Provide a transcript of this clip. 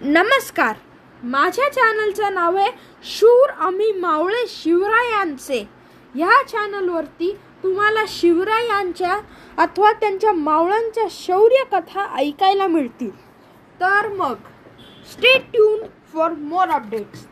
नमस्कार. माझ्या चॅनलचं नाव आहे शूर आम्ही मावळे शिवरायांचे. ह्या चॅनलवरती तुम्हाला शिवरायांच्या अथवा त्यांच्या मावळांच्या शौर्य कथा ऐकायला मिळतील. तर मग stay tune for more updates